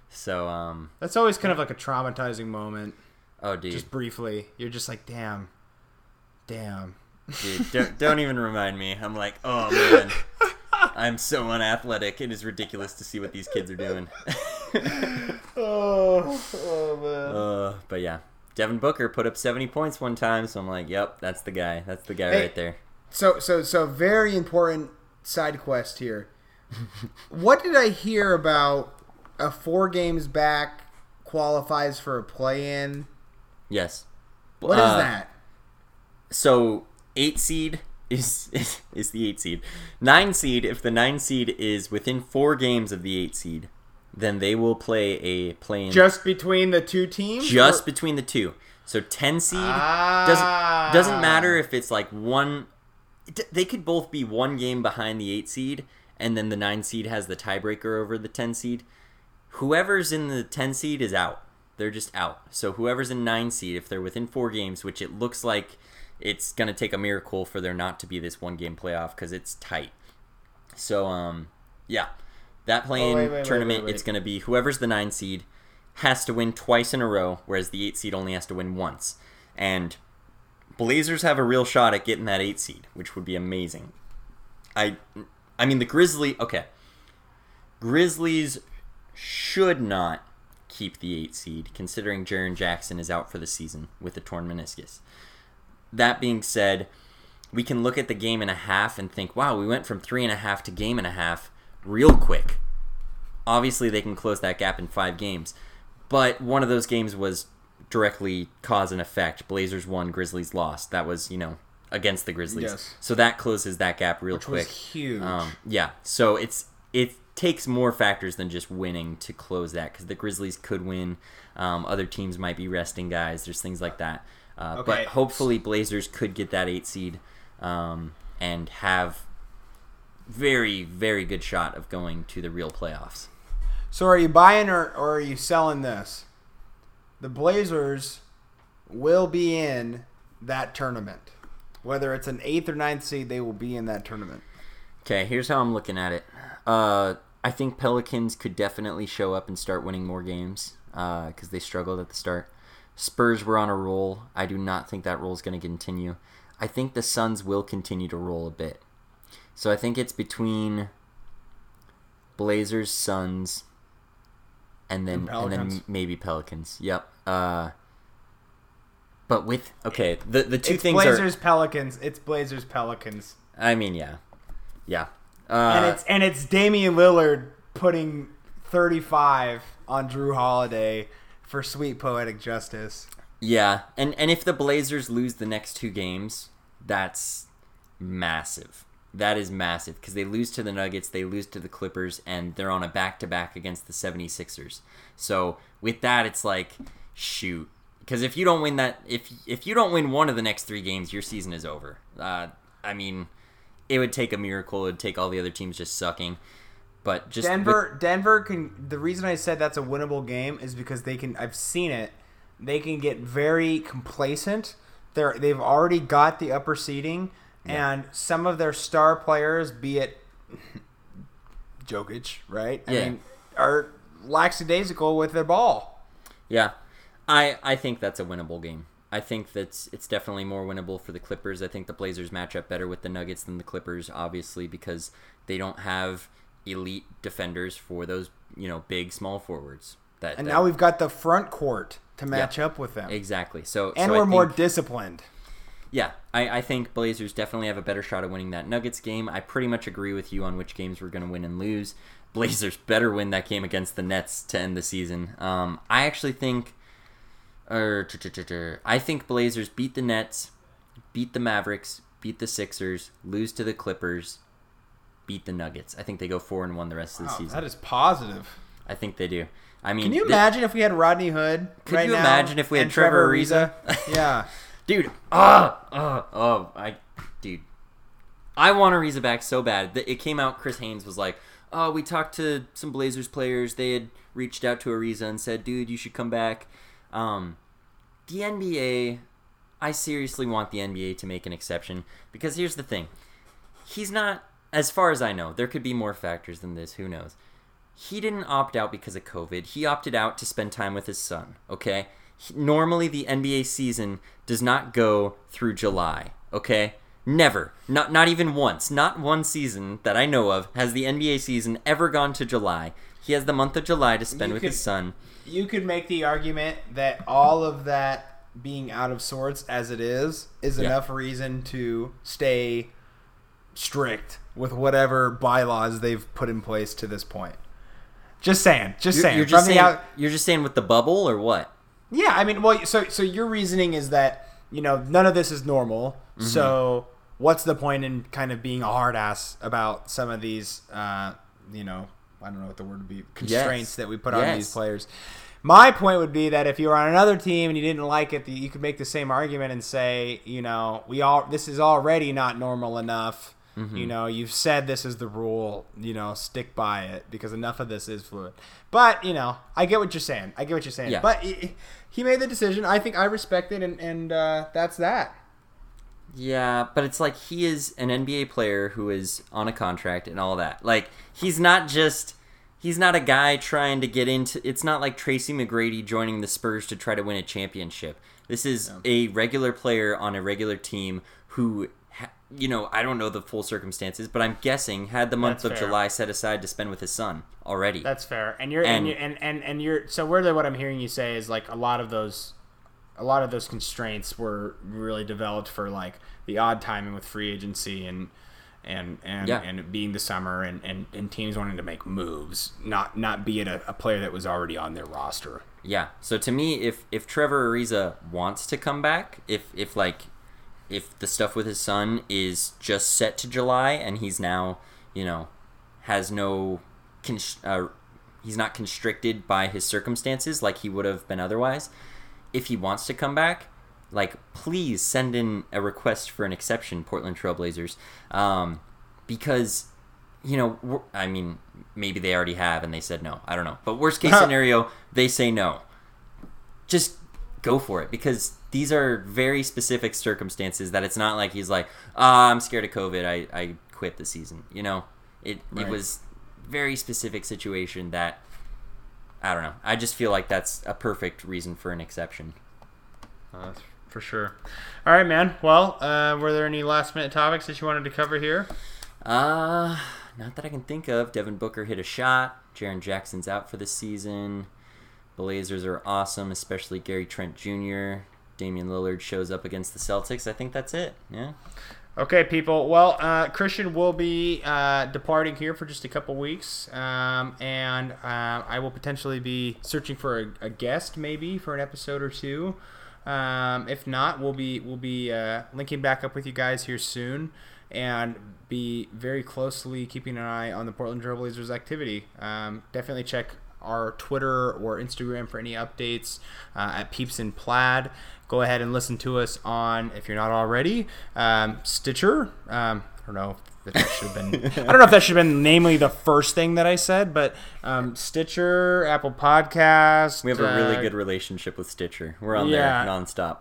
So, um, That's always kind of like a traumatizing moment. oh, dude, Just briefly, you're just like, damn, damn. dude don't, don't even remind me. I'm like, oh, man. I'm so unathletic. It is ridiculous to see what these kids are doing. Oh, oh man. uh, but yeah, Devin Booker put up 70 points one time, so I'm like, yep, that's the guy. That's the guy Hey. right there. So, so, so, very important side quest here. what did I hear about a four games back qualifies for a play in? Yes. What is Uh, that? So eight seed is, is is the eight seed. Nine seed, if the nine seed is within four games of the eight seed, then they will play a play in Just between the two teams? just Or- between the two. So ten seed Ah. doesn't doesn't matter if it's like one. They could both be one game behind the eight seed, and then the nine seed has the tiebreaker over the ten seed. Whoever's in the ten seed is out. They're just out. So whoever's in nine seed, if they're within four games, which it looks like it's gonna take a miracle for there not to be this one game playoff because it's tight. So um, yeah, that oh, playing Oh, wait, wait, wait, tournament, wait, it's gonna be whoever's the nine seed has to win twice in a row, whereas the eight seed only has to win once. And Blazers have a real shot at getting that eight seed, which would be amazing. I, I mean the Grizzly. Okay, Grizzlies should not keep the eight seed, considering Jaren Jackson is out for the season with a torn meniscus. That being said, we can look at the game and a half and think, wow, we went from three and a half to game and a half real quick. Obviously, they can close that gap in five games, but one of those games was directly cause and effect. Blazers won, Grizzlies lost. That was, you know, against the Grizzlies. Yes. So that closes that gap real Which quick. was huge. Um, yeah, so it's it takes more factors than just winning to close that because the Grizzlies could win. Um, other teams might be resting guys. There's things like that. Uh, Okay. But hopefully, Blazers could get that eight seed um, and have very very good shot of going to the real playoffs. So are you buying or, or are you selling this? The Blazers will be in that tournament. Whether it's an eighth or ninth seed, they will be in that tournament. Okay, here's how I'm looking at it. Uh, I think Pelicans could definitely show up and start winning more games because they struggled at the start. Spurs were on a roll. I do not think that roll is going to continue. I think the Suns will continue to roll a bit. So I think it's between Blazers, Suns, and then And and, then maybe Pelicans. Yep. Uh, but with okay, the the two it's things Blazers Pelicans. It's Blazers Pelicans. I mean, yeah, yeah. Uh, and it's and it's Damian Lillard putting 35 on Jrue Holiday for sweet poetic justice. Yeah, and and if the Blazers lose the next two games, that's massive. That is massive because they lose to the Nuggets, they lose to the Clippers, and they're on a back to back against the 76ers. So with that, it's like, shoot. Because if you don't win that, if if you don't win one of the next three games, your season is over. Uh, I mean, it would take a miracle. It would take all the other teams just sucking. But just with- Denver Denver can the reason I said that's a winnable game is because they can I've seen it. They can get very complacent. They're they've already got the upper seating and some of their star players, be it Jokic, right? I Yeah. mean, are lackadaisical with their ball. Yeah, I I think that's a winnable game. I think that's it's definitely more winnable for the Clippers. I think the Blazers match up better with the Nuggets than the Clippers, obviously because they don't have elite defenders for those you know big small forwards. That And that- now we've got the front court to match up with them. exactly so And so we're more think- disciplined. Yeah, I, I think Blazers definitely have a better shot of winning that Nuggets game. I pretty much agree with you on which games we're going to win and lose. Blazers better win that game against the Nets to end the season. Um, I actually think, er, tch, tch, I think Blazers beat the Nets, beat the Mavericks, beat the Sixers, lose to the Clippers, beat the Nuggets. I think they go four and one the rest of the season. that is positive. I think they do. I mean, Can you imagine if we had Rodney Hood? Could right you now imagine if we had Trevor Ariza? yeah. dude. Ah, ah, oh, I, dude. I want Ariza back so bad. that It came out. Chris Haynes was like, "Oh, we talked to some Blazers players. They had reached out to Ariza and said, dude, you should come back." Um, the NBA. I seriously want the NBA to make an exception because here's the thing. He's not, as far as I know, there could be more factors than this. Who knows? He didn't opt out because of COVID. He opted out to spend time with his son. Okay. Normally, the NBA season does not go through July. Okay. Never. Not not even once. Not one season that I know of has the NBA season ever gone to July. He has the month of July to spend You with could- his son. You could make the argument that all of that being out of sorts as it is is Yeah. enough reason to stay strict with whatever bylaws they've put in place to this point. Just saying. Just You're, saying. you're just saying. out- You're just saying with the bubble or what? Yeah, I mean, well, so so your reasoning is that you know none of this is normal. Mm-hmm. So what's the point in kind of being a hard ass about some of these, uh, you know, I don't know what the word would be, constraints Yes. that we put on these players. My point would be that if you were on another team and you didn't like it, you could make the same argument and say, you know, we all this is already not normal enough. Mm-hmm. You know, you've said this is the rule. You know, stick by it because enough of this is fluid. But you know, I get what you're saying. I get what you're saying. Yeah. But he, he made the decision. I think I respect it, and and uh, that's that. Yeah, but it's like he is an NBA player who is on a contract and all that. Like he's not just he's not a guy trying to get into it's not like Tracy McGrady joining the Spurs to try to win a championship. This is a regular player on a regular team who you know, I don't know the full circumstances, but I'm guessing had the month That's of fair. July set aside to spend with his son already. That's fair. And you're and And- you and, and and you're so really what I'm hearing you say is like a lot of those a lot of those constraints were really developed for like the odd timing with free agency and and and, Yeah. and being the summer and, and, and teams wanting to make moves, not not be it a, a player that was already on their roster. Yeah. So to me, if if Trevor Ariza wants to come back, if if like if the stuff with his son is just set to July and he's now you know has no const- uh, he's not constricted by his circumstances like he would have been otherwise. If he wants to come back, like please send in a request for an exception, Portland Trailblazers, um, because you know, I mean, maybe they already have and they said no. I don't know. But worst case scenario, they say no. Just go for it because these are very specific circumstances that it's not like he's like, ah, I'm scared of COVID. I, I quit the season. You know, it, Right. it was very specific situation that I don't know. I just feel like that's a perfect reason for an exception. for sure. All right, man. Well, uh, were there any last minute topics that you wanted to cover here? Uh, not that I can think of. Devin Booker hit a shot. Jaren Jackson's out for the season. Blazers are awesome, especially Gary Trent Jr. Damian Lillard shows up against the Celtics. I think that's it. Yeah. Okay, people. Well, uh, Christian will be uh, departing here for just a couple weeks, um, and uh, I will potentially be searching for a, a, guest, maybe for an episode or two. Um, if not, we'll be we'll be uh, linking back up with you guys here soon, and be very closely keeping an eye on the Portland Trailblazers activity. Um, definitely check our Twitter or Instagram for any updates uh, at Peeps and Plaid go ahead and listen to us on, if you're not already, um, Stitcher. Um, I don't know if that should have been. I don't know if that should have been namely the first thing that I said, but um, Stitcher, Apple Podcast. We have a really uh, good relationship with Stitcher. We're on yeah, there nonstop.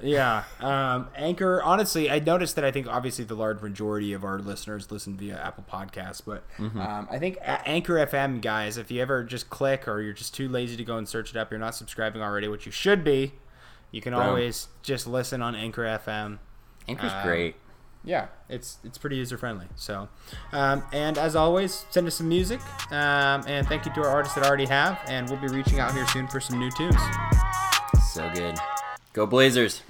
Yeah, um, Anchor. Honestly, I noticed that I think obviously the large majority of our listeners listen via Apple Podcasts, but mm-hmm. um, I think Anchor FM guys, if you ever just click or you're just too lazy to go and search it up, you're not subscribing already, which you should be. You can Bro. always just listen on Anchor FM. Anchor's um, great. Yeah, it's it's pretty user friendly. So, um, and as always, send us some music. Um, and thank you to our artists that already have. And we'll be reaching out here soon for some new tunes. So good. Go Blazers.